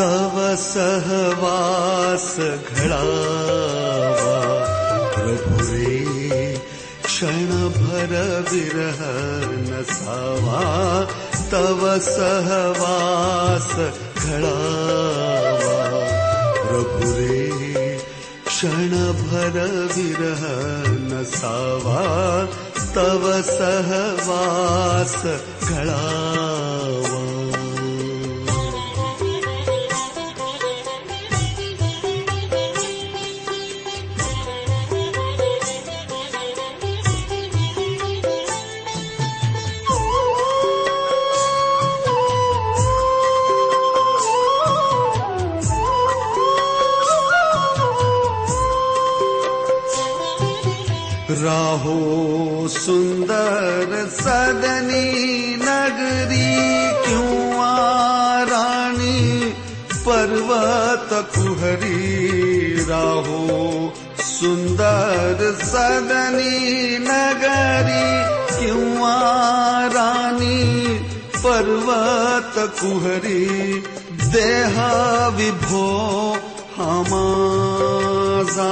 तव सहवास घडावा प्रभुरे क्षणभर विरह नसावा तव सहवास घडावा प्रभुरे क्षणभर विरह नसावा तव सहवास घडावा राहो सुंदर सदनी नगरी क्यों राणी पर्वत कुहरी। राहो सुंदर सदनी नगरी क्यों राणी पर्वत कुहरी। देहा विभो हमाजा।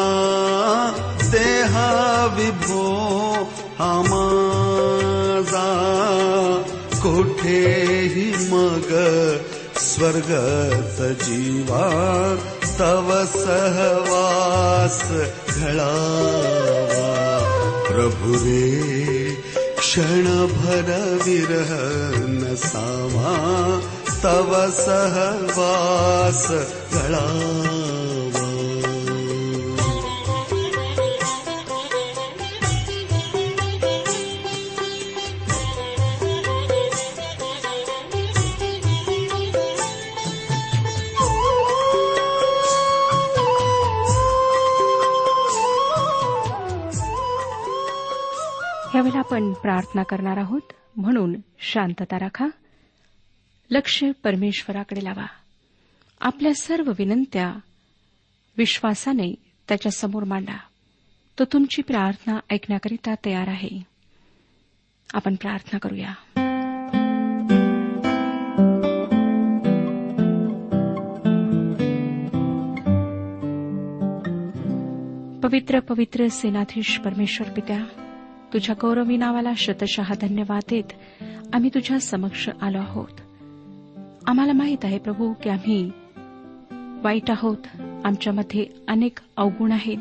देहा विभो हमाजा कोठे हि मग स्वर्गत जीवा तव सहवास गला प्रभु रे क्षण भर विरहन समा तव सहवास वास प्रार्थना करणार आहोत. म्हणून शांतता राखा. लक्ष परमेश्वराकडे लावा. आपल्या सर्व विनंत्या विश्वासाने त्याच्यासमोर मांडा. तो तुमची प्रार्थना ऐकण्याकरिता तयार आहे. आपण प्रार्थना करूया. पवित्र पवित्र सेनाधीश परमेश्वर पित्या तुझ्या गौरवी नावाला शतशः धन्यवाद देत आम्ही तुझ्या समक्ष आलो आहोत. आम्हाला माहीत आहे प्रभू की आम्ही वाईट आहोत. आमच्यामध्ये अनेक अवगुण आहेत.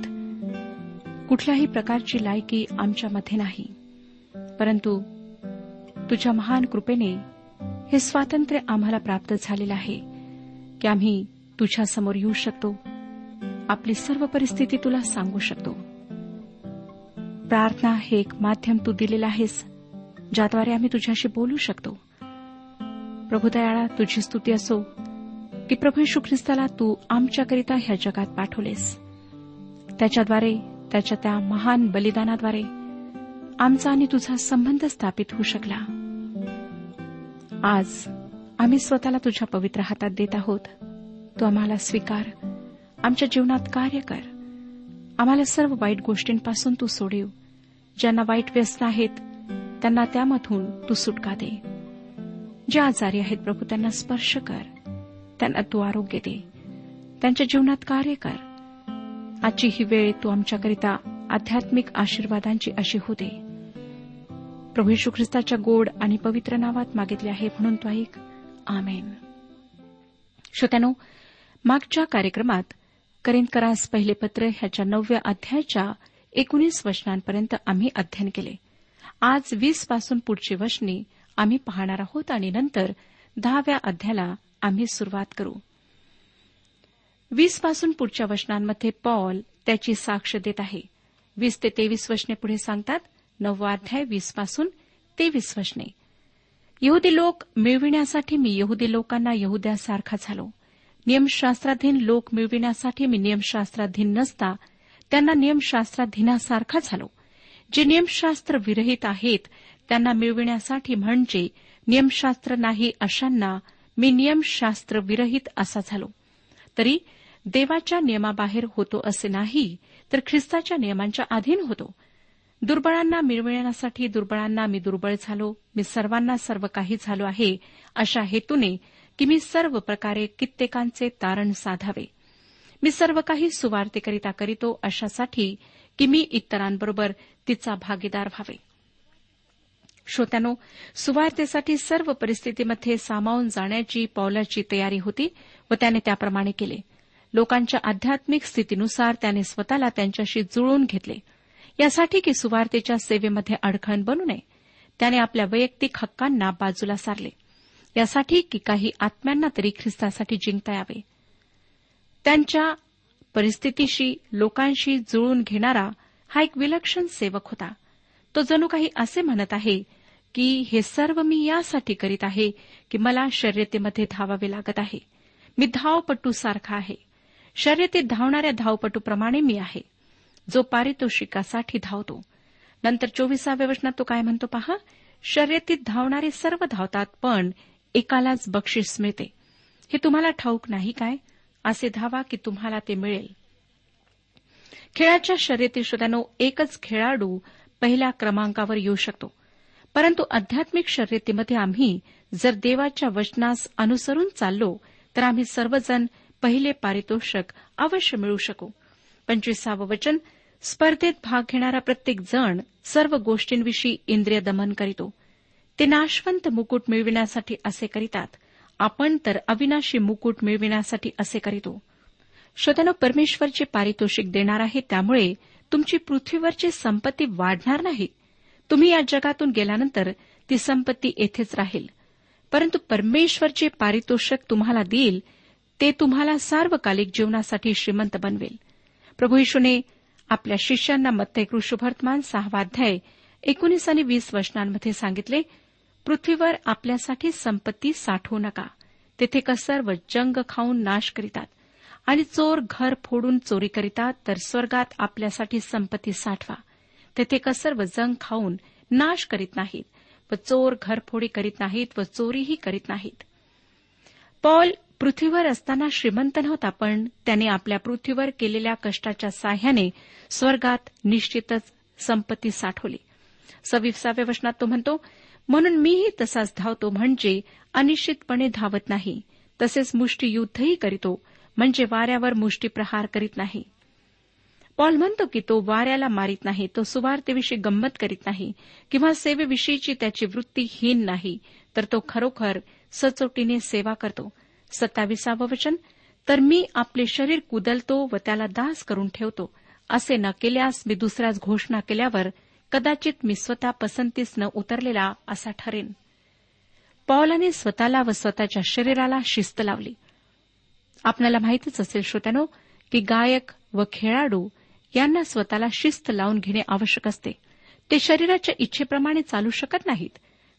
कुठल्याही प्रकारची लायकी आमच्यामध्ये नाही. परंतु तुझ्या महान कृपेने हे स्वातंत्र्य आम्हाला प्राप्त झालेलं आहे की आम्ही तुझ्यासमोर येऊ शकतो. आपली सर्व परिस्थिती तुला सांगू शकतो. प्रार्थना हे एक माध्यम तू दिलेलं आहेस ज्याद्वारे आम्ही तुझ्याशी बोलू शकतो. प्रभू दयाळा तुझी स्तुती असो की प्रभू यशू ख्रिस्ताला तू आमच्याकरिता ह्या जगात पाठवलेस. त्याच्याद्वारे त्याच्या त्या महान बलिदानाद्वारे आमचा आणि तुझा संबंध स्थापित होऊ शकला. आज आम्ही स्वतःला तुझ्या पवित्र हातात देत आहोत. तू आम्हाला स्वीकार आमच्या जीवनात कार्य कर. आम्हाला सर्व वाईट गोष्टींपासून तू सोडीव. ज्यांना वाईट व्यस्त आहेत त्यांना त्यामधून तू सुटका दे. जे आजारी आहेत प्रभू त्यांना स्पर्श कर. त्यांना तू आरोग्य दे. त्यांच्या जीवनात कार्य कर. आजची ही वेळ तू आमच्याकरिता आध्यात्मिक आशीर्वादांची अशी होते प्रभू यशू ख्रिस्ताच्या गोड आणि पवित्र नावात मागितले आहे म्हणून तो ऐक. आमेन. श्रोत्यानो मागच्या कार्यक्रमात करिंदकरास पहिले पत्र ह्याच्या नवव्या अध्यायाच्या एकोणीस वचनांपर्यंत आम्ही अध्ययन केले. आज वीसपासून पुढची वचने आम्ही पाहणार आहोत आणि नंतर दहाव्या अध्यायाला आम्ही सुरुवात करू. वीसपासून पुढच्या वचनांमध्ये पॉल त्याची साक्ष देत आहे. वीस ते तेवीस वचने पुढे सांगतात नववा अध्याय वीसपासून तेवीस वचने. यहुदी लोक मिळविण्यासाठी मी यहुदी लोकांना यहुद्यासारखा झालो. नियमशास्त्राधीन लोक मिळविण्यासाठी मी नियमशास्त्राधीन नसता त्यांना नियमशास्त्राधीनासारखा झालो. जे नियमशास्त्र विरहित आहेत त्यांना मिळविण्यासाठी म्हणजे नियमशास्त्र नाही अशांना मी नियमशास्त्र विरहित असा झालो. तरी देवाच्या नियमाबाहेर होतो असे नाही तर ख्रिस्ताच्या नियमांच्या अधीन होतो. दुर्बळांना मिळविण्यासाठी दुर्बळांना मी दुर्बळ झालो मी सर्वांना सर्व काही झालो आहे अशा हेतूने की मी सर्व प्रकारे कित्येकांचे तारण साधावे. मी सर्व काही सुवार्तेकरिता करीतो अशासाठी की मी इतरांबरोबर तिचा भागीदार व्हावे. श्रोत्यानो सुवार्तेसाठी सर्व परिस्थितीमध्ये सामावून जाण्याची पौलाची तयारी होती व त्याने त्याप्रमाणे केले. लोकांच्या आध्यात्मिक स्थितीनुसार त्याने स्वतःला त्यांच्याशी जुळवून घेतले. यासाठी की सुवार्तेच्या सेवेमध्ये अडखण बनू नये. त्याने आपल्या वैयक्तिक हक्कांना बाजूला सारले. यासाठी की काही आत्म्यांना तरी ख्रिस्तासाठी जिंकता यावे. त्यांच्या परिस्थितीशी लोकांशी जुळून घेणारा हा एक विलक्षण सेवक होता. तो जणू काही असे म्हणत आहे की हे सर्व मी यासाठी करीत आहे की मला शर्यतीमध्ये धावावे लागत आहे. मी धावपटू सारखा आहे. शर्यतीत धावणाऱ्या धावपटूप्रमाणे मी आहे. जो पारितोषिकासाठी धावतो. नंतर चोवीसाव्या वचनात तो काय म्हणतो पहा? शर्यतीत धावणारे सर्व धावतात पण एकालाच बक्षीस मिळते. हे तुम्हाला ठाऊक नाही काय? असे धावा की तुम्हाला ते मिळेल. खेळाच्या शर्यती श्रोत्यानो एकच खेळाडू पहिल्या क्रमांकावर येऊ शकतो. परंतु आध्यात्मिक शर्यतीमध्ये आम्ही जर देवाच्या वचनास अनुसरून चाललो तर आम्ही सर्वजण पहिले पारितोषक अवश्य मिळू शकू. पंचवीसावं वचन स्पर्धेत भाग घेणारा प्रत्येक जण सर्व गोष्टींविषयी इंद्रिय दमन करीतो. ते नाशवंत मुकुट मिळविण्यासाठी असे करीतात. आपण तर अविनाशी मुकुट मिळविण्यासाठी असे करीतो. श्रोत्यानो परमेश्वरचे पारितोषिक देणार आहे त्यामुळे तुमची पृथ्वीवरची संपत्ती वाढणार नाही. तुम्ही या जगातून गेल्यानंतर ती संपत्ती येथेच राहील. परंतु परमेश्वरचे पारितोषिक तुम्हाला देईल ते तुम्हाला सार्वकालिक जीवनासाठी श्रीमंत बनवेल. प्रभू यशूने आपल्या शिष्यांना मत्तय कृष्णभर्तमान सहावाध्याय एकोणीस आणि वीस वचनांमध्ये सांगितले पृथ्वीवर आपल्यासाठी संपत्ती साठवू नका. तेथे कसर व जंग खाऊन नाश करीतात आणि चोर घर फोडून चोरी करीतात तर स्वर्गात आपल्यासाठी संपत्ती साठवा. तेथे कसर व जंग खाऊन नाश करीत नाहीत व चोर घरफोडी करीत नाहीत व चोरीही करीत नाहीत. पॉल पृथ्वीवर असताना श्रीमंत नव्हता पण त्याने आपल्या पृथ्वीवर केलेल्या कष्टाच्या साह्याने स्वर्गात निश्चितच संपत्ती साठवली. सविसाव्या वचनात तो म्हणतो म्हणून मीही तसाच धावतो म्हणजे अनिश्चितपणे धावत नाही. तसेच मुष्टीयुद्धही करीतो म्हणजे वाऱ्यावर मुष्टीप्रहार करीत नाही. पॉल म्हणतो की तो वाऱ्याला मारित नाही तो सुवार्तेविषयी गंमत करीत नाही किंवा सेवेविषयीची त्याची वृत्ती हीन नाही तर तो खरोखर सचोटीने सेवा करतो. सत्ताविसावं वचन तर मी आपले शरीर कुदलतो व त्याला दास करून ठेवतो. असे न केल्यास मी दुसऱ्याच घोषणा केल्यावर कदाचित मी स्वतः पसंतीस न उतरलेला असा ठरेन. पॉलाने स्वतःला व स्वतःच्या शरीराला शिस्त लावली. आपल्याला माहितीच असेल श्रोत्यानो की गायक व खेळाडू यांना स्वतःला शिस्त लावून घेणे आवश्यक असते. ते शरीराच्या इच्छेप्रमाणे चालू शकत नाहीत.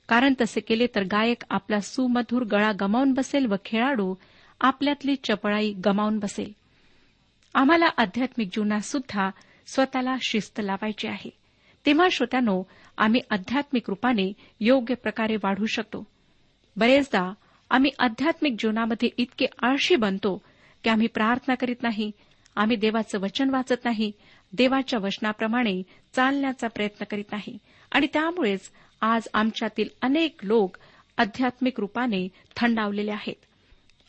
कारण तसे केले तर गायक आपला सुमधुर गळा गमावून बसेल व खेळाडू आपल्यातली चपळाई गमावून बसेल. आम्हाला आध्यात्मिक जीवनात सुद्धा स्वतःला शिस्त लावायची आहे. तेव्हा श्रोत्यानो आम्ही आध्यात्मिक रूपाने योग्य प्रकारे वाढू शकतो. बरेचदा आम्ही आध्यात्मिक जीवनामध्ये इतके आळशी बनतो की आम्ही प्रार्थना करीत नाही आम्ही देवाचं वचन वाचत नाही देवाच्या वचनाप्रमाणे चालण्याचा प्रयत्न करीत नाही. आणि त्यामुळेच आज आमच्यातील अनेक लोक आध्यात्मिक रूपाने थंडावलेले आहेत.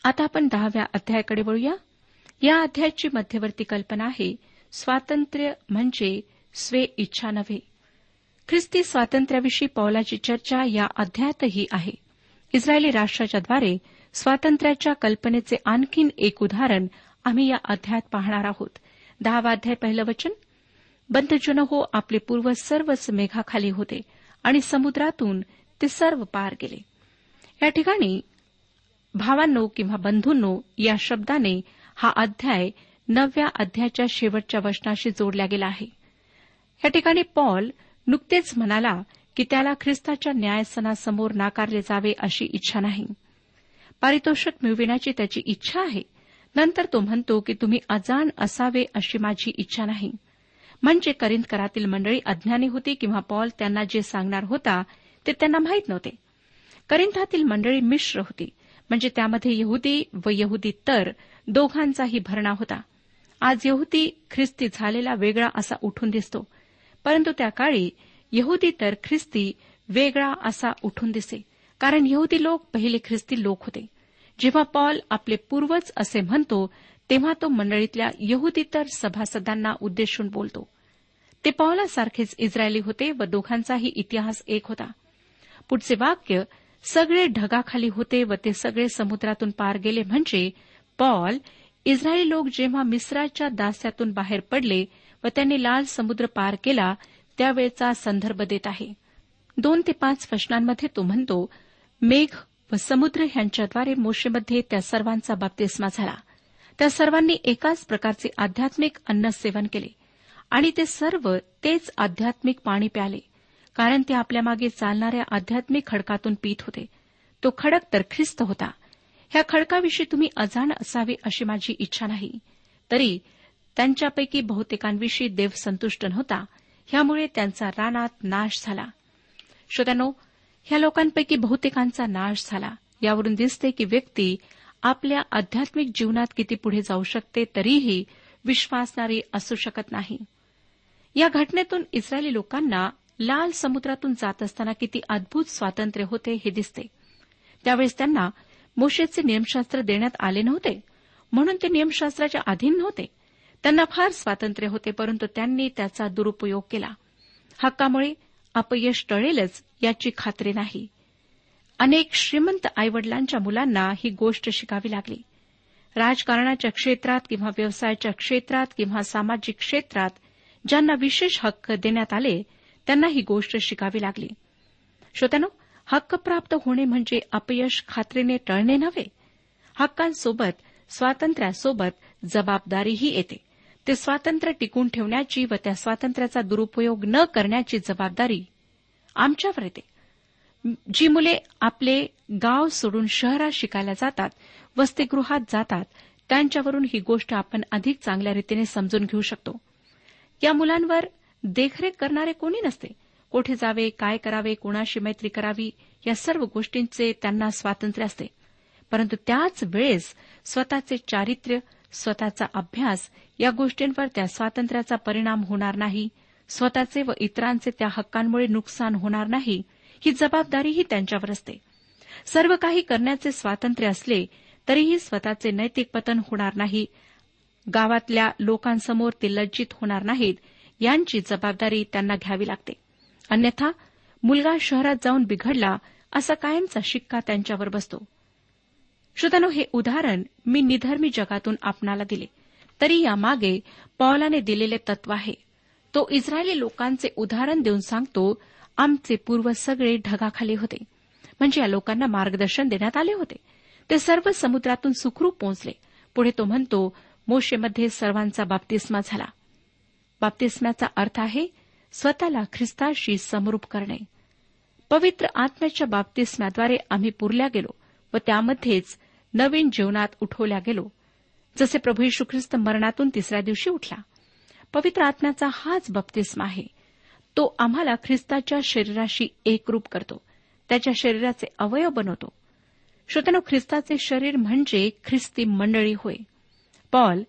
आता आपण दहाव्या अध्यायाकडे वळूया. या अध्यायाची मध्यवर्ती कल्पना आहे स्वातंत्र्य म्हणजे स्वे इच्छा नव्हे. ख्रिस्ती स्वातंत्र्याविषयी पौलाची चर्चा या अध्यायातही आहे. इस्रायली राष्ट्राच्याद्वारे स्वातंत्र्याच्या कल्पनेचे आणखीन एक उदाहरण आम्ही या अध्यायात पाहणार आहोत. दहावा अध्याय पहिलं वचन बंधजन हो आपले पूर्वज सर्वच मेघाखाली होते आणि समुद्रातून ते सर्व पार गेले. या ठिकाणी भावांनो किंवा बंधूंनो या शब्दाने हा अध्याय नवव्या अध्यायाच्या शेवटच्या वचनाशी जोडला गेला आहे. या ठिकाणी पॉल नुकतेच म्हणाला की त्याला ख्रिस्ताच्या न्यायसनासमोर नाकारले जावे अशी इच्छा नाही. पारितोषिक मिळविण्याची त्याची इच्छा आहे. नंतर तो म्हणतो की तुम्ही अजाण असावे अशी माझी इच्छा नाही. म्हणजे करिंदकरातील मंडळी अज्ञानी होती किंवा पॉल त्यांना जे सांगणार होता ते त्यांना माहीत नव्हते. करिंथातील मंडळी मिश्र होती. म्हणजे त्यामध्ये यहुदी व यहुदी तर दोघांचाही भरणा होता. आज यहुदी ख्रिस्ती झालेला वेगळा असा उठून दिसतो. परंतु त्या काळी यहुदी तर ख्रिस्ती वेगळा असा उठून दिसे. कारण यहुदी लोक पहिले ख्रिस्ती लोक होते. जेव्हा पॉल आपले पूर्वज असे म्हणतो तेव्हा तो मंडळीतल्या यहुदीतर सभासदांना उद्देशून बोलतो. ते पॉलासारखेच इस्रायली होते व दोघांचाही इतिहास एक होता. पुढचे वाक्य सगळे ढगाखाली होते व ते सगळे समुद्रातून पार गेले म्हणजे पॉल इस्रायली लोक जेव्हा मिस्राच्या दास्यातून बाहेर पडले व त्यांनी लाल समुद्र पार केला त्यावेळचा संदर्भ देत आहे. दोन ते पाच वचनांमध्ये तो म्हणतो मेघ व समुद्र यांच्याद्वारे मोशेमध्ये त्या सर्वांचा बाप्तिस्मा झाला. त्या सर्वांनी एकाच प्रकारचे आध्यात्मिक अन्न सेवन केले आणि ते सर्व तेच आध्यात्मिक पाणी प्याले कारण ते आपल्या मागे चालणाऱ्या आध्यात्मिक खडकातून पीत होते. तो खडक तर ख्रिस्त होता. ह्या खडकाविषयी तुम्ही अजाण असावे अशी माझी इच्छा नाही. तरी त्यांच्यापैकी बहुतेकांविषयी देव संतुष्ट नव्हता. ह्यामुळे त्यांचा रानात नाश झाला. श्रोत्यानो ह्या लोकांपैकी बहुतेकांचा नाश झाला. यावरून दिसते की व्यक्ती आपल्या आध्यात्मिक जीवनात किती पुढे जाऊ शकते तरीही विश्वासणारी असू शकत नाही. या घटनेतून इस्रायली लोकांना लाल समुद्रातून जात असताना किती अद्भुत स्वातंत्र्य होते हे दिसते. त्यावेळेस त्यांना मोशेचे नियमशास्त्र देण्यात आले नव्हते म्हणून ते नियमशास्त्राच्या अधीन नव्हते. त्यांना फार स्वातंत्र्य होते परंतु त्यांनी त्याचा दुरुपयोग केला. हक्कामुळे अपयश टळेलच याची खात्री नाही. अनेक श्रीमंत आईवडिलांच्या मुलांना ही गोष्ट शिकावी लागली. राजकारणाच्या क्षेत्रात किंवा व्यवसायाच्या क्षेत्रात किंवा सामाजिक क्षेत्रात ज्यांना विशेष हक्क देण्यात आले त्यांना ही गोष्ट शिकावी लागली. श्रोत्यानो हक्क प्राप्त होणे म्हणजे अपयश खात्रीने टळणे नव्हे. हक्कांसोबत स्वातंत्र्यासोबत जबाबदारीही येते. ते स्वातंत्र्य टिकून ठेवण्याची व त्या स्वातंत्र्याचा दुरुपयोग न करण्याची जबाबदारी आमच्यावर येते. जी मुले आपले गाव सोडून शहरात शिकायला जातात वसतिगृहात जातात त्यांच्यावरून ही गोष्ट आपण अधिक चांगल्या रीतीने समजून घेऊ शकतो. या मुलांवर देखरेख करणारे कोणी नसते. कोठे जावे काय करावे कोणाशी मैत्री करावी या सर्व गोष्टींचे त्यांना स्वातंत्र्य असते. परंतु त्याच वेळेस स्वतःचे चारित्र्य स्वतःचा अभ्यास या गोष्टींवर त्या स्वातंत्र्याचा परिणाम होणार नाही. स्वतःचे व इतरांचे त्या हक्कांमुळे नुकसान होणार नाही ही जबाबदारीही त्यांच्यावर असते. सर्व काही करण्याचे स्वातंत्र्य असले तरीही स्वतःचे नैतिक पतन होणार नाही. गावातल्या लोकांसमोर ते लज्जित होणार नाहीत यांची जबाबदारी त्यांना घ्यावी लागते. अन्यथा मुलगा शहरात जाऊन बिघडला असा कायमचा शिक्का त्यांच्यावर बसतो. श्रोतानो हे उदाहरण मी निधर्मी जगातून आपणाला दिले. तरी यामागे पॉलाने दिलेले तत्व आहे. तो इस्रायली लोकांचे उदाहरण देऊन सांगतो आमचे पूर्व सगळे ढगाखाली होते. म्हणजे या लोकांना मार्गदर्शन देण्यात आले होते. ते सर्व समुद्रातून सुखरूप पोहोचले. पुढे तो म्हणतो मोशेमध्ये सर्वांचा बाप्तिस्मा झाला. बाप्तिस्म्याचा अर्थ आहे स्वतःला ख्रिस्ताशी समरूप करणे. पवित्र आत्म्याच्या बाप्तिस्म्याद्वारे आम्ही पुरल्या गेलो. व त्यामध्येच नवीन जीवनात उठवल्या गेलो. जसे प्रभू यशू ख्रिस्त मरणातून तिसऱ्या दिवशी उठला. पवित्र आत्म्याचा हाच बप्तिस्मा आहे. तो आम्हाला ख्रिस्ताच्या शरीराशी एकरूप करतो. त्याच्या शरीराचे अवयव बनवतो. श्रोतनो ख्रिस्ताचे शरीर म्हणजे ख्रिस्ती मंडळी होय. पॉल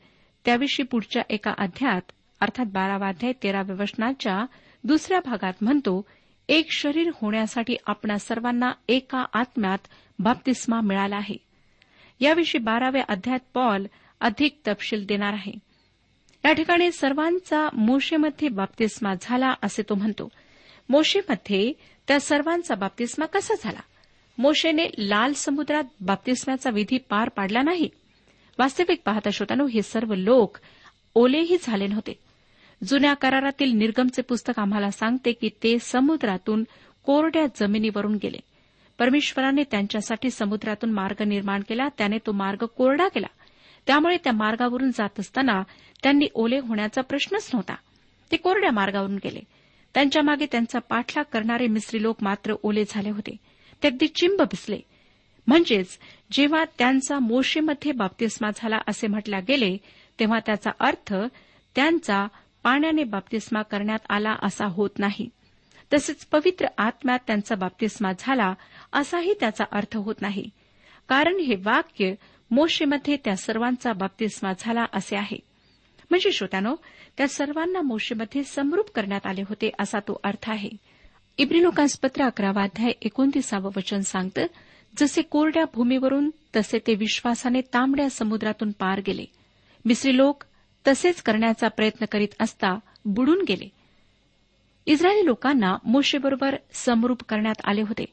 त्याविषयी पुढच्या एका अध्यात अर्थात बारावाध्याय तेराव्या वचनाच्या दुसऱ्या भागात म्हणतो एक शरीर होण्यासाठी आपणा सर्वांना एका आत्म्यात बाप्तिस्मा मिळाला आहे. याविषयी बाराव्या अध्यायात पॉल अधिक तपशील देणार आहे. या ठिकाणी सर्वांचा मोशेमध्ये बाप्तिस्मा झाला असे तो म्हणतो. मोशेमध्ये त्या सर्वांचा बाप्तिस्मा कसा झाला? मोशेने लाल समुद्रात बाप्तिस्म्याचा विधी पार पाडला नाही. वास्तविक पाहता श्रोतानो हे सर्व लोक ओलेही झाले नव्हते. जुन्या करारातील निर्गमचे पुस्तक आम्हाला सांगते की ते समुद्रातून कोरड्या जमिनीवरून गेले. परमेश्वराने त्यांच्यासाठी समुद्रातून मार्ग निर्माण केला त्याने तो मार्ग कोरडा केला. त्यामुळे त्या मार्गावरून जात असताना त्यांनी ओले होण्याचा प्रश्नच नव्हता. ते कोरड्या मार्गावरून गेले. त्यांच्या मागे त्यांचा पाठलाग करणारे मिस्री लोक मात्र ओले झाले होते. ते अगदी चिंब भिसले म्हणजेच जेव्हा त्यांचा मोशेमध्ये बाप्तिस्मा झाला असे म्हटल्या गेले तेव्हा त्याचा अर्थ त्यांचा पाण्याने बाप्तिस्मा करण्यात आला असा होत नाही. तसेच पवित्र आत्म्यात त्यांचा बाप्तिस्मा झाला असाही त्याचा अर्थ होत नाही. कारण हे वाक्य मोशेमध्ये त्या सर्वांचा बाप्तिस्मा झाला असे आहे. म्हणजे श्रोत्यानो त्या सर्वांना मोशेमध्ये समरूप करण्यात आले होते असा तो अर्थ आहे. इब्रिलोकांसपत्र अकरावाध्याय एकोणतीसावं वचन सांगतं जसे कोरड्या भूमीवरून तसे ते विश्वासाने तांबड्या समुद्रातून पार गेले. मिस्री लोक तसेच करण्याचा प्रयत्न करीत असता बुडून गेले. इस्रायली लोकांना मोशेबरोबर समरूप करण्यात आले होते.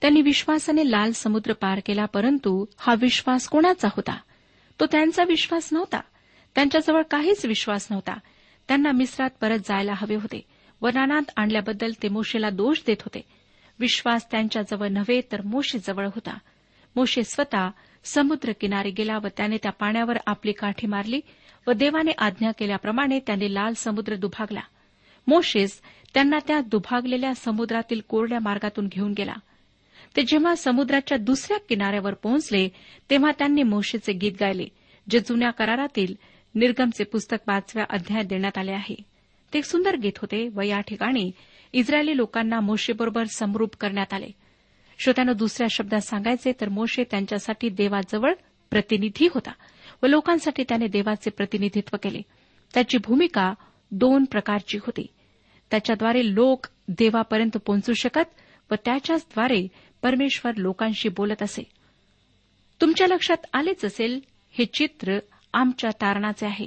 त्यांनी विश्वासाने लाल समुद्र पार केला परंतु हा विश्वास कोणाचा होता? तो त्यांचा विश्वास नव्हता. त्यांच्याजवळ काहीच विश्वास नव्हता. त्यांना मिस्रात परत जायला हवे होते. वनानात आणल्याबद्दल ते मोशेला दोष देत होते. विश्वास त्यांच्याजवळ नव्हे तर मोशेजवळ होता. मोशे स्वतः समुद्र किनारी गेला व त्याने त्या पाण्यावर आपली काठी मारली. व देवाने आज्ञा केल्याप्रमाणे त्यांनी लाल समुद्र दुभागला. मोशेस त्यांना त्या दुभागलेल्या समुद्रातील कोरड्या मार्गातून घेऊन गेला. ते जेव्हा समुद्राच्या दुसऱ्या किनाऱ्यावर पोहोचले तेव्हा त्यांनी मोशेचे गीत गायले जे जुन्या करारातील निर्गमचे पुस्तक पाचव्या अध्यायात देण्यात आले आहे. ते एक सुंदर गीत होते व या ठिकाणी इस्रायली लोकांना मोशेबरोबर समरूप करण्यात आले. श्रोत्यानं दुसऱ्या शब्दात सांगायचे तर मोशे त्यांच्यासाठी देवाजवळ प्रतिनिधी होता. व लोकांसाठी त्याने देवाचे प्रतिनिधित्व केले. त्याची भूमिका दोन प्रकारची होती. त्याच्याद्वारे लोक देवापर्यंत पोहोचू शकत व त्याच्याचद्वारे परमेश्वर लोकांशी बोलत असे. तुमच्या लक्षात आलेच असेल हे चित्र आमच्या तारणाचे आहे.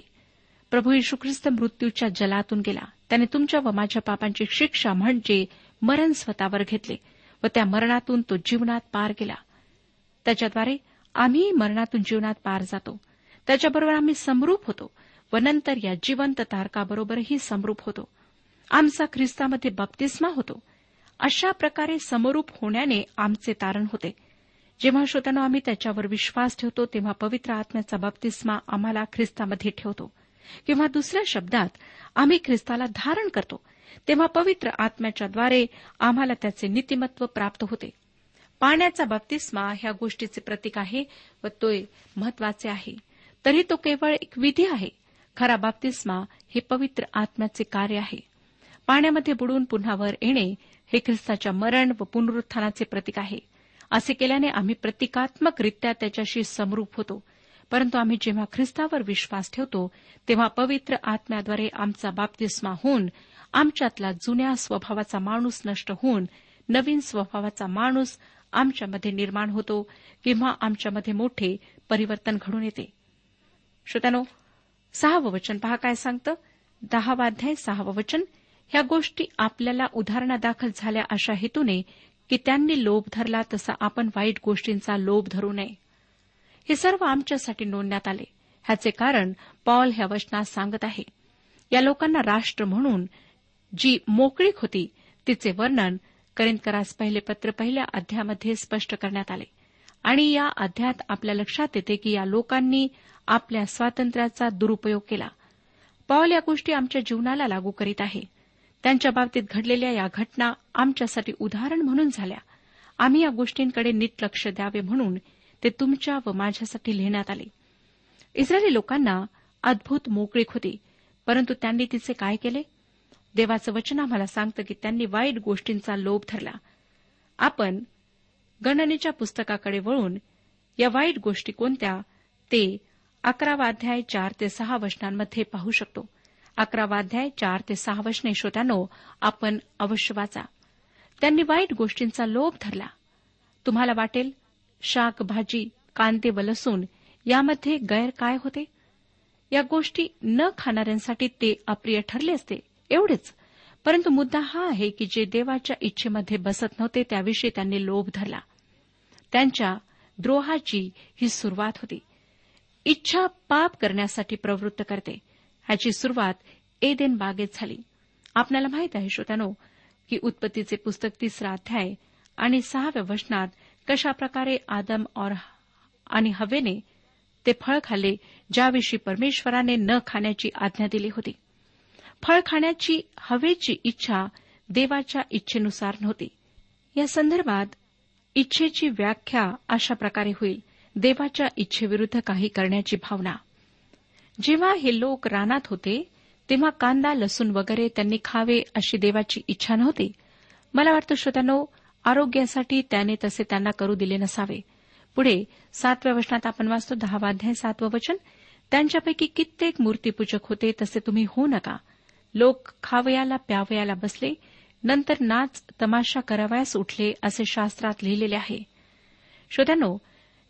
प्रभू यशू ख्रिस्त मृत्यूच्या जलातून गेला. त्याने तुमच्या व माझ्या पापांची शिक्षा म्हणजे मरण स्वतःवर घेतले व त्या मरणातून तो जीवनात पार गेला. त्याच्याद्वारे आम्ही मरणातून जीवनात पार जातो. त्याच्याबरोबर आम्ही समरूप होतो. व नंतर या जिवंत तारकाबरोबरही समरूप होतो. आमचा ख्रिस्तामध्ये बप्तिस्मा होतो. अशा प्रकारे समरूप होण्याने आमचे तारण होते. जेव्हा श्रोतांना आम्ही त्याच्यावर विश्वास ठेवतो तेव्हा पवित्र आत्म्याचा बप्तिस्मा आम्हाला ख्रिस्तामध्ये ठेवतो. किंवा दुसऱ्या शब्दात आम्ही ख्रिस्ताला धारण करतो. तेव्हा पवित्र आत्म्याच्याद्वारे आम्हाला त्याचे नीतिमत्व प्राप्त होते. पाण्याचा बाप्तिस्मा ह्या गोष्टीचे प्रतीक आहे व तो महत्त्वाचे आहे. तरी तो केवळ एक विधी आहे. खरा बाप्तिस्मा हे पवित्र आत्म्याचे कार्य आहे. पाण्यामध्ये बुडून पुन्हा वर येणे हे ख्रिस्ताच्या मरण व पुनरुत्थानाचे प्रतीक आहे. असे केल्याने आम्ही प्रतिकात्मकरित्या त्याच्याशी समरूप होतो. परंतु आम्ही जेव्हा ख्रिस्तावर विश्वास ठेवतो तेव्हा पवित्र आत्म्याद्वारे आमचा बाप्तिस्मा होऊन आमच्यातला जुन्या स्वभावाचा माणूस नष्ट होऊन नवीन स्वभावाचा माणूस आमच्यामध्ये निर्माण होतो किंवा आमच्यामध्ये मोठे परिवर्तन घडून येते. श्रोत्यानो सहावं वचन पहा काय सांगतं? दहावाध्याय सहावं वचन. ह्या गोष्टी आपल्याला उदाहरणादाखल झाल्या अशा हेतूने की त्यांनी लोभ धरला तसा आपण वाईट गोष्टींचा लोभ धरू नये. हे सर्व आमच्यासाठी नोंदण्यात आले. ह्याचे कारण पॉल ह्या वचनात सांगत आहे. या लोकांना राष्ट्र म्हणून जी मोकळीक होती तिचे वर्णन करिंदकरास पहिले पत्र पहिल्या अध्यामध्ये स्पष्ट करण्यात आले. आणि या अध्यात आपल्या लक्षात येते की या लोकांनी आपल्या स्वातंत्र्याचा दुरुपयोग केला. पॉल या गोष्टी आमच्या जीवनाला लागू करीत आहे. त्यांच्या बाबतीत घडलेल्या या घटना आमच्यासाठी उदाहरण म्हणून झाल्या. आम्ही या गोष्टींकडे नीट लक्ष द्यावे म्हणून ते तुमच्या व माझ्यासाठी लिहिण्यात आले. इस्रायली लोकांना अद्भुत मोकळीक होती परंतु त्यांनी तिचे काय केले? देवाचं वचन आम्हाला सांगतं की त्यांनी वाईट गोष्टींचा लोभ धरला. आपण गणनेच्या पुस्तकाकडे वळून या वाईट गोष्टी कोणत्या? ते अकरावाध्याय चार ते सहा वचनांमध्ये पाहू शकतो. अकरावाध्याय चार ते सहा वचने श्रोत्यानो आपण अवश्य वाचा. त्यांनी वाईट गोष्टींचा लोभ धरला. तुम्हाला वाटेल शाक भाजी कांदे व लसूण यामध्ये गैर काय होते? या गोष्टी न खाणाऱ्यांसाठी ते अप्रिय ठरले असते एवढेच. परंतु मुद्दा हा आहे की जे देवाच्या इच्छेमध्ये बसत नव्हते त्याविषयी त्यांनी लोभ धरला. त्यांच्या द्रोहाची ही सुरुवात होती. इच्छा पाप करण्यासाठी प्रवृत्त करते. ह्याची सुरुवात एदेन बागेत झाली. आपल्याला माहीत आहे श्रोत्यानो की उत्पत्तीचे पुस्तक तिसरा अध्याय आणि सहाव्या वचनात कशाप्रकारे आदम और आणि हवेने ते फळ खाल्ले ज्याविषयी परमेश्वराने न खाण्याची आज्ञा दिली होती. फळ खाण्याची हवेची इच्छा देवाच्या इच्छेनुसार नव्हती. या संदर्भात इच्छेची व्याख्या अशा प्रकारे होईल. देवाच्या इच्छेविरुद्ध काही करण्याची भावना. जेव्हा हे लोक रानात होते तेव्हा कांदा लसूण वगैरे त्यांनी खावे अशी देवाची इच्छा नव्हती. मला वाटतं श्रोत्यानो आरोग्यासाठी त्याने तसे त्यांना करू दिले नसावे. पुढे सातव्या वचनात आपण वाचतो दहावाध्याय सातवं वचन. त्यांच्यापैकी कित्येक मूर्तीपूजक होते तसे तुम्ही होऊ नका. लोक खावयाला प्यावयाला बसले नंतर नाच तमाशा करावयास उठले असे शास्त्रात लिहिलेले आहे. श्रोत्यानो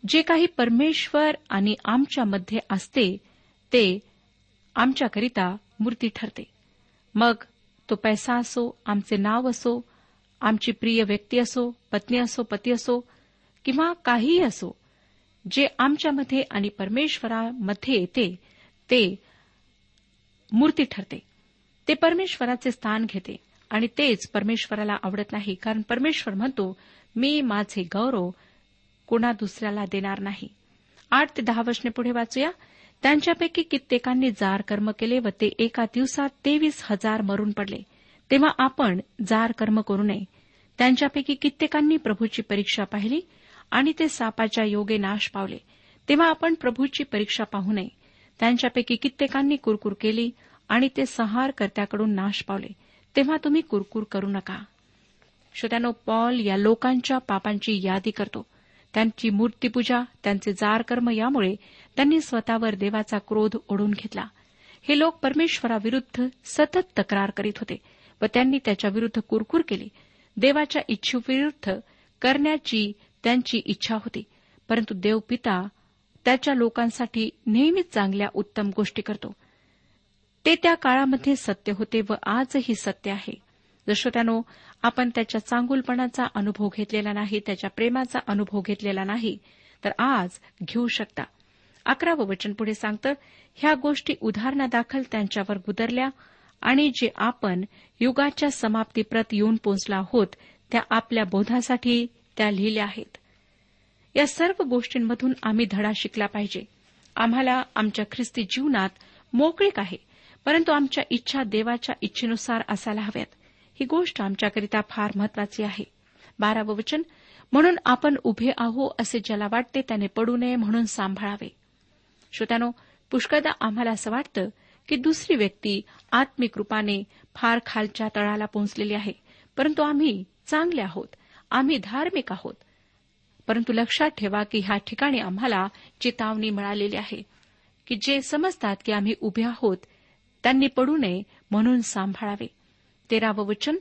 जे काही परमेश्वर आणि आमच्यामध्ये असते ते आमच्याकरिता मूर्ती ठरते. मग तो पैसा असो आमचे नाव असो आमची प्रिय व्यक्ती असो पत्नी असो पती असो किंवा काहीही असो जे आमच्यामध्ये आणि परमेश्वरामध्ये येते ते मूर्ती ठरते. ते परमेश्वराचे स्थान घेते आणि तेच परमेश्वराला आवडत नाही कारण परमेश्वर म्हणतो मी माझे गौरव कुणा दुसऱ्याला देणार नाही. आठ ते दहा वर्षने पुढे वाचूया. त्यांच्यापैकी कित्येकांनी जार कर्म केले व ते एका दिवसात तेवीस हजार मरून पडले. तेव्हा आपण जार कर्म करू नये. त्यांच्यापैकी कित्येकांनी प्रभूची परीक्षा पाहिली आणि ते सापाच्या योगे नाश पावले. तेव्हा आपण प्रभूची परीक्षा पाहू नये. त्यांच्यापैकी कित्येकांनी कुरकुर केली आणि ते संहारकर्त्याकडून नाश पावले. तेव्हा तुम्ही कुरकुर करू नका. श्रोत्यानो पॉल या लोकांच्या पापांची यादी करतो. त्यांची मूर्तीपूजा त्यांचे जार कर्म यामुळे त्यांनी स्वतःवर देवाचा क्रोध ओढून घेतला. हे लोक परमेश्वराविरुद्ध सतत तक्रार करीत होते व त्यांनी त्याच्याविरुद्ध कुरकुर केली. देवाच्या इच्छेविरुद्ध करण्याची त्यांची इच्छा होती परंतु देव पिता त्याच्या लोकांसाठी नेहमीच चांगल्या उत्तम गोष्टी करतो. ते त्या काळामध्ये सत्य होते व आजही सत्य आहे. जसं त्यानो आपण त्याच्या चांगुलपणाचा अनुभव घेतलेला नाही त्याच्या प्रेमाचा अनुभव घेतलेला नाही तर आज घेऊ शकता. अकरावं वचन पुढे सांगतं ह्या गोष्टी उदाहरणादाखल त्यांच्यावर गुदरल्या आणि जे आपण युगाच्या समाप्तीप्रत येऊन पोचला आहोत त्या आपल्या बोधासाठी त्या लिहिल्या आहेत. या सर्व गोष्टींमधून आम्ही धडा शिकला पाहिजे. आम्हाला आमच्या ख्रिस्ती जीवनात मोकळीक आहे परंतु आमच्या इच्छा देवाच्या इच्छेनुसार असायला हव्यात. ही गोष्ट आमच्याकरिता फार महत्वाची आहे. बारावं वचन म्हणून आपण उभे आहो असे ज्याला वाटते त्याने पडू नये म्हणून सांभाळावे. श्रोत्यानो पुष्कळदा आम्हाला असं वाटतं की दुसरी व्यक्ती आत्मिक रूपाने फार खालच्या तळाला पोहोचलेली आहे परंतु आम्ही चांगले आहोत आम्ही धार्मिक आहोत. परंतु लक्षात ठेवा की ह्या ठिकाणी आम्हाला चेतावणी मिळालेली आहे की जे समजतात की आम्ही उभे आहोत त्यांनी पडू नये म्हणून सांभाळावे. तेरावं वचन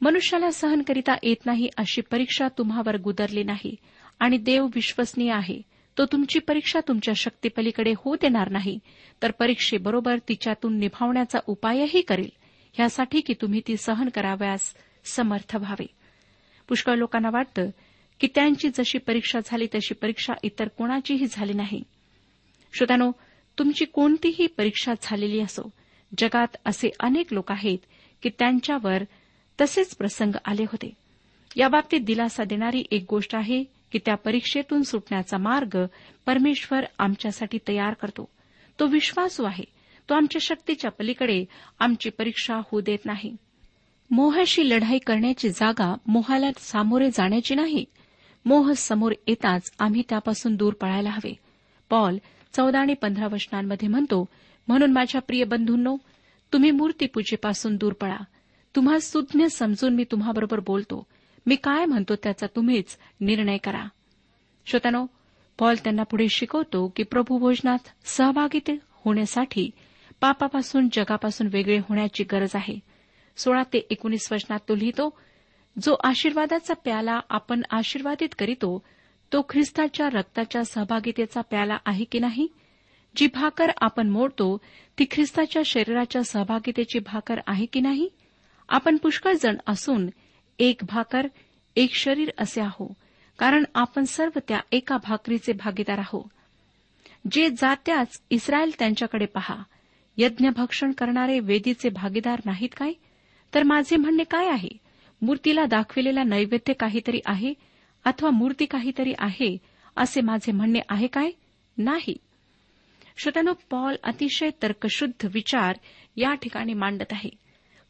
मनुष्याला सहन करिता येत नाही अशी परीक्षा तुम्हावर गुदरली नाही आणि देव विश्वसनीय आहे तो तुमची परीक्षा तुमच्या शक्तीपलीकडे होऊ देणार नाही तर परीक्षेबरोबर तिच्यातून निभावण्याचा उपायही करेल ह्यासाठी की तुम्ही ती सहन कराव्यास समर्थ व्हावे. पुष्कळ लोकांना वाटतं की त्यांची जशी परीक्षा झाली तशी परीक्षा इतर कोणाचीही झाली नाही. श्रोत्यानो तुमची कोणतीही परीक्षा झालेली असो जगात असे अनेक लोक आहेत की त्यांच्यावर तसेच प्रसंग आले होते. याबाबतीत दिलासा देणारी एक गोष्ट आहे की त्या परीक्षेतून सुटण्याचा मार्ग परमेश्वर आमच्यासाठी तयार करतो. तो विश्वासू आहे. तो आमच्या शक्तीच्या पलीकडे आमची परीक्षा होऊ देत नाही. मोहाशी लढाई करण्याची जागा मोहाला सामोरे जाण्याची नाही. मोह समोर येताच आम्ही त्यापासून दूर पळायला हवे. पॉल चौदा आणि पंधरा वचनांमध्ये म्हणतो म्हणून माझ्या प्रिय बंधूंनो तुम्ही मूर्तीपूजेपासून दूर पळा. तुम्हा सुज्ञ समजून मी तुम्हाबरोबर बोलतो. मी काय म्हणतो त्याचा तुम्हीच निर्णय करा. श्रोत्यानो पॉल त्यांना पुढे शिकवतो की प्रभू भोजनात सहभागी होण्यासाठी पापापासून जगापासून वेगळे होण्याची गरज आहे. सोळा ते एकोणीस वचनात तो लिहितो जो आशीर्वादाचा प्याला आपण आशीर्वादित करीतो तो ख्रिस्ताच्या रक्ताच्या सहभागितेचा प्याला आहे की नाही? जी भाकर आपण मोडतो ती ख्रिस्ताच्या शरीराच्या सहभागितेची भाकर आहे की नाही? आपण पुष्कळ जण असून एक भाकर एक शरीर असे आहो कारण आपण सर्व त्या एका भाकरीचे भागीदार आहोत जे जात्याच इस्रायल त्यांच्याकडे पहा. यज्ञभक्षण करणारे वेदीचे भागीदार नाहीत काय? तर माझे म्हणणे काय आहे? मूर्तीला दाखविलेला नैवेद्य काहीतरी आहे अथवा मूर्ती काहीतरी आहे असे माझे म्हणणे आहे काय? नाही. श्रोत्यानो पॉल अतिशय तर्कशुद्ध विचार या ठिकाणी मांडत आहे.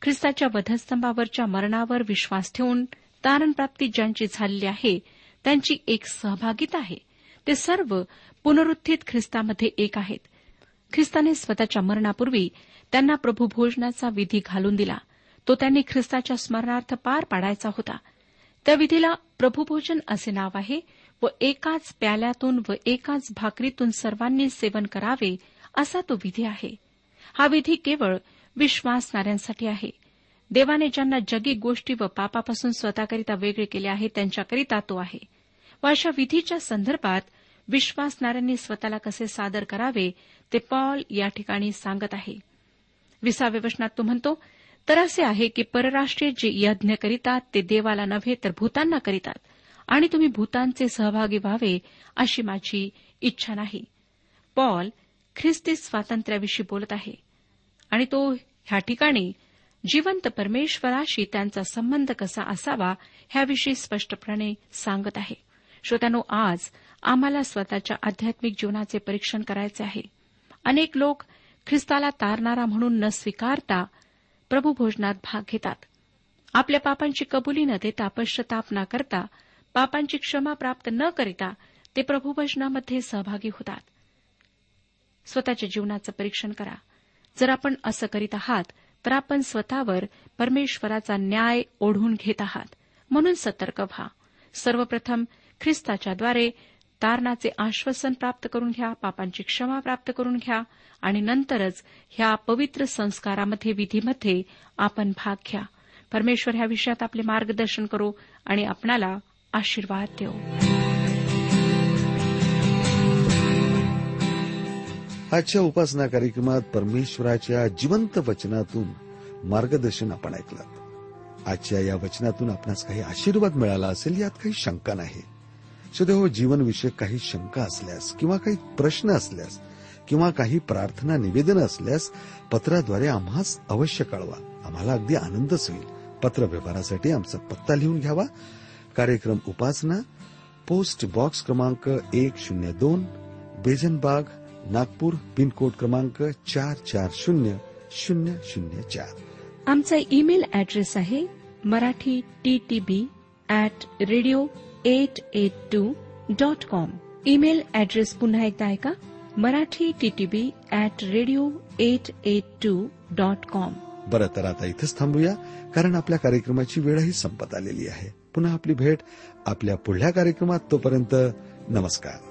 ख्रिस्ताच्या वधस्तंभावरच्या मरणावर विश्वास ठेवून तारणप्राप्ती ज्यांची झालेली आहे त्यांची एक सहभागिता आहे. ते सर्व पुनरुत्थित ख्रिस्तामध्ये एक आहेत. ख्रिस्ताने स्वतःच्या मरणापूर्वी त्यांना प्रभू भोजनाचा विधी घालून दिला. तो त्यांनी ख्रिस्ताच्या स्मरणार्थ पार पाडायचा होता. त्या विधीला प्रभूभोजन असे नाव आहे व एकाच प्याल्यातून व एकाच भाकरीतून सर्वांनी सेवन करावे असा तो विधी आहे. हा विधी केवळ विश्वासणाऱ्यांसाठी आहे. देवाने ज्यांना जगी गोष्टी व पापापासून स्वतःकरिता वेगळे केले आहे त्यांच्याकरिता तो आहे. व अशा विधीच्या संदर्भात विश्वासणाऱ्यांनी स्वतःला कसे सादर करावे ते पॉल या ठिकाणी सांगत आहे. विसाव्या वचनात तो म्हणतो तर असे आहे की परराष्ट्रीय जे यज्ञ करीतात ते देवाला नव्हे तर भूतांना करीतात. आणि तुम्ही भूतांचे सहभागी व्हावे अशी माझी इच्छा नाही. पॉल ख्रिस्ती स्वातंत्र्याविषयी बोलत आहे. आणि तो ह्या ठिकाणी जिवंत परमेश्वराशी त्यांचा संबंध कसा असावा ह्याविषयी स्पष्टपणे सांगत आहे. श्रोत्यानो आज आम्हाला स्वतःच्या आध्यात्मिक जीवनाचे परीक्षण करायचे आहे. अनेक लोक ख्रिस्ताला तारणारा म्हणून न स्वीकारता प्रभू भोजनात भाग घेतात. आपल्या पापांची कबुली न देता पश्चताप न करता पापांची क्षमा प्राप्त न करिता ते प्रभूभजनामध्ये सहभागी होतात. स्वतःच्या जीवनाचं परीक्षण करा. जर आपण असं करीत आहात तर आपण स्वतःवर परमेश्वराचा न्याय ओढून घेत आहात. म्हणून सतर्क व्हा. सर्वप्रथम ख्रिस्ताच्याद्वारे तारणाचे आश्वासन प्राप्त करून घ्या पापांची क्षमा प्राप्त करून घ्या आणि नंतरच ह्या पवित्र संस्कारामध्ये विधीमध्ये आपण भाग घ्या. परमेश्वर ह्या विषयात आपले मार्गदर्शन करो आणि आपणाला आशीर्वाद देऊ. आजच्या उपासना कार्यक्रमात परमेश्वराच्या जिवंत वचनातून मार्गदर्शन आपण ऐकलं. आजच्या या वचनातून आपणास काही आशीर्वाद मिळाला असेल यात काही शंका नाही. सदैव हो, जीवनविषयक काही शंका असल्यास किंवा काही प्रश्न असल्यास किंवा काही प्रार्थना निवेदन असल्यास पत्राद्वारे आम्हास अवश्य कळवा. आम्हाला अगदी आनंदच होईल. पत्र व्यवहारासाठी आमचा पत्ता लिहून घ्यावा. कार्यक्रम उपासना पोस्ट बॉक्स क्रमांक एक शून्य दोन बेजनबाग नागपूर पिनकोड क्रमांक चार चार शून्य शून्य शून्य चार. आमचा ईमेल अॅड्रेस आहे Marathi T T B at radio eight eight two dot com. Email address पुन्हा एकदा ऐका Marathi T T B at radio eight eight two dot com. बरं तर आता इथंच थांबूया कारण आपल्या कार्यक्रमाची वेळही संपत आलेली आहे. पुन्हा आपली भेट आपल्या पुढल्या कार्यक्रमात तोपर्यंत नमस्कार.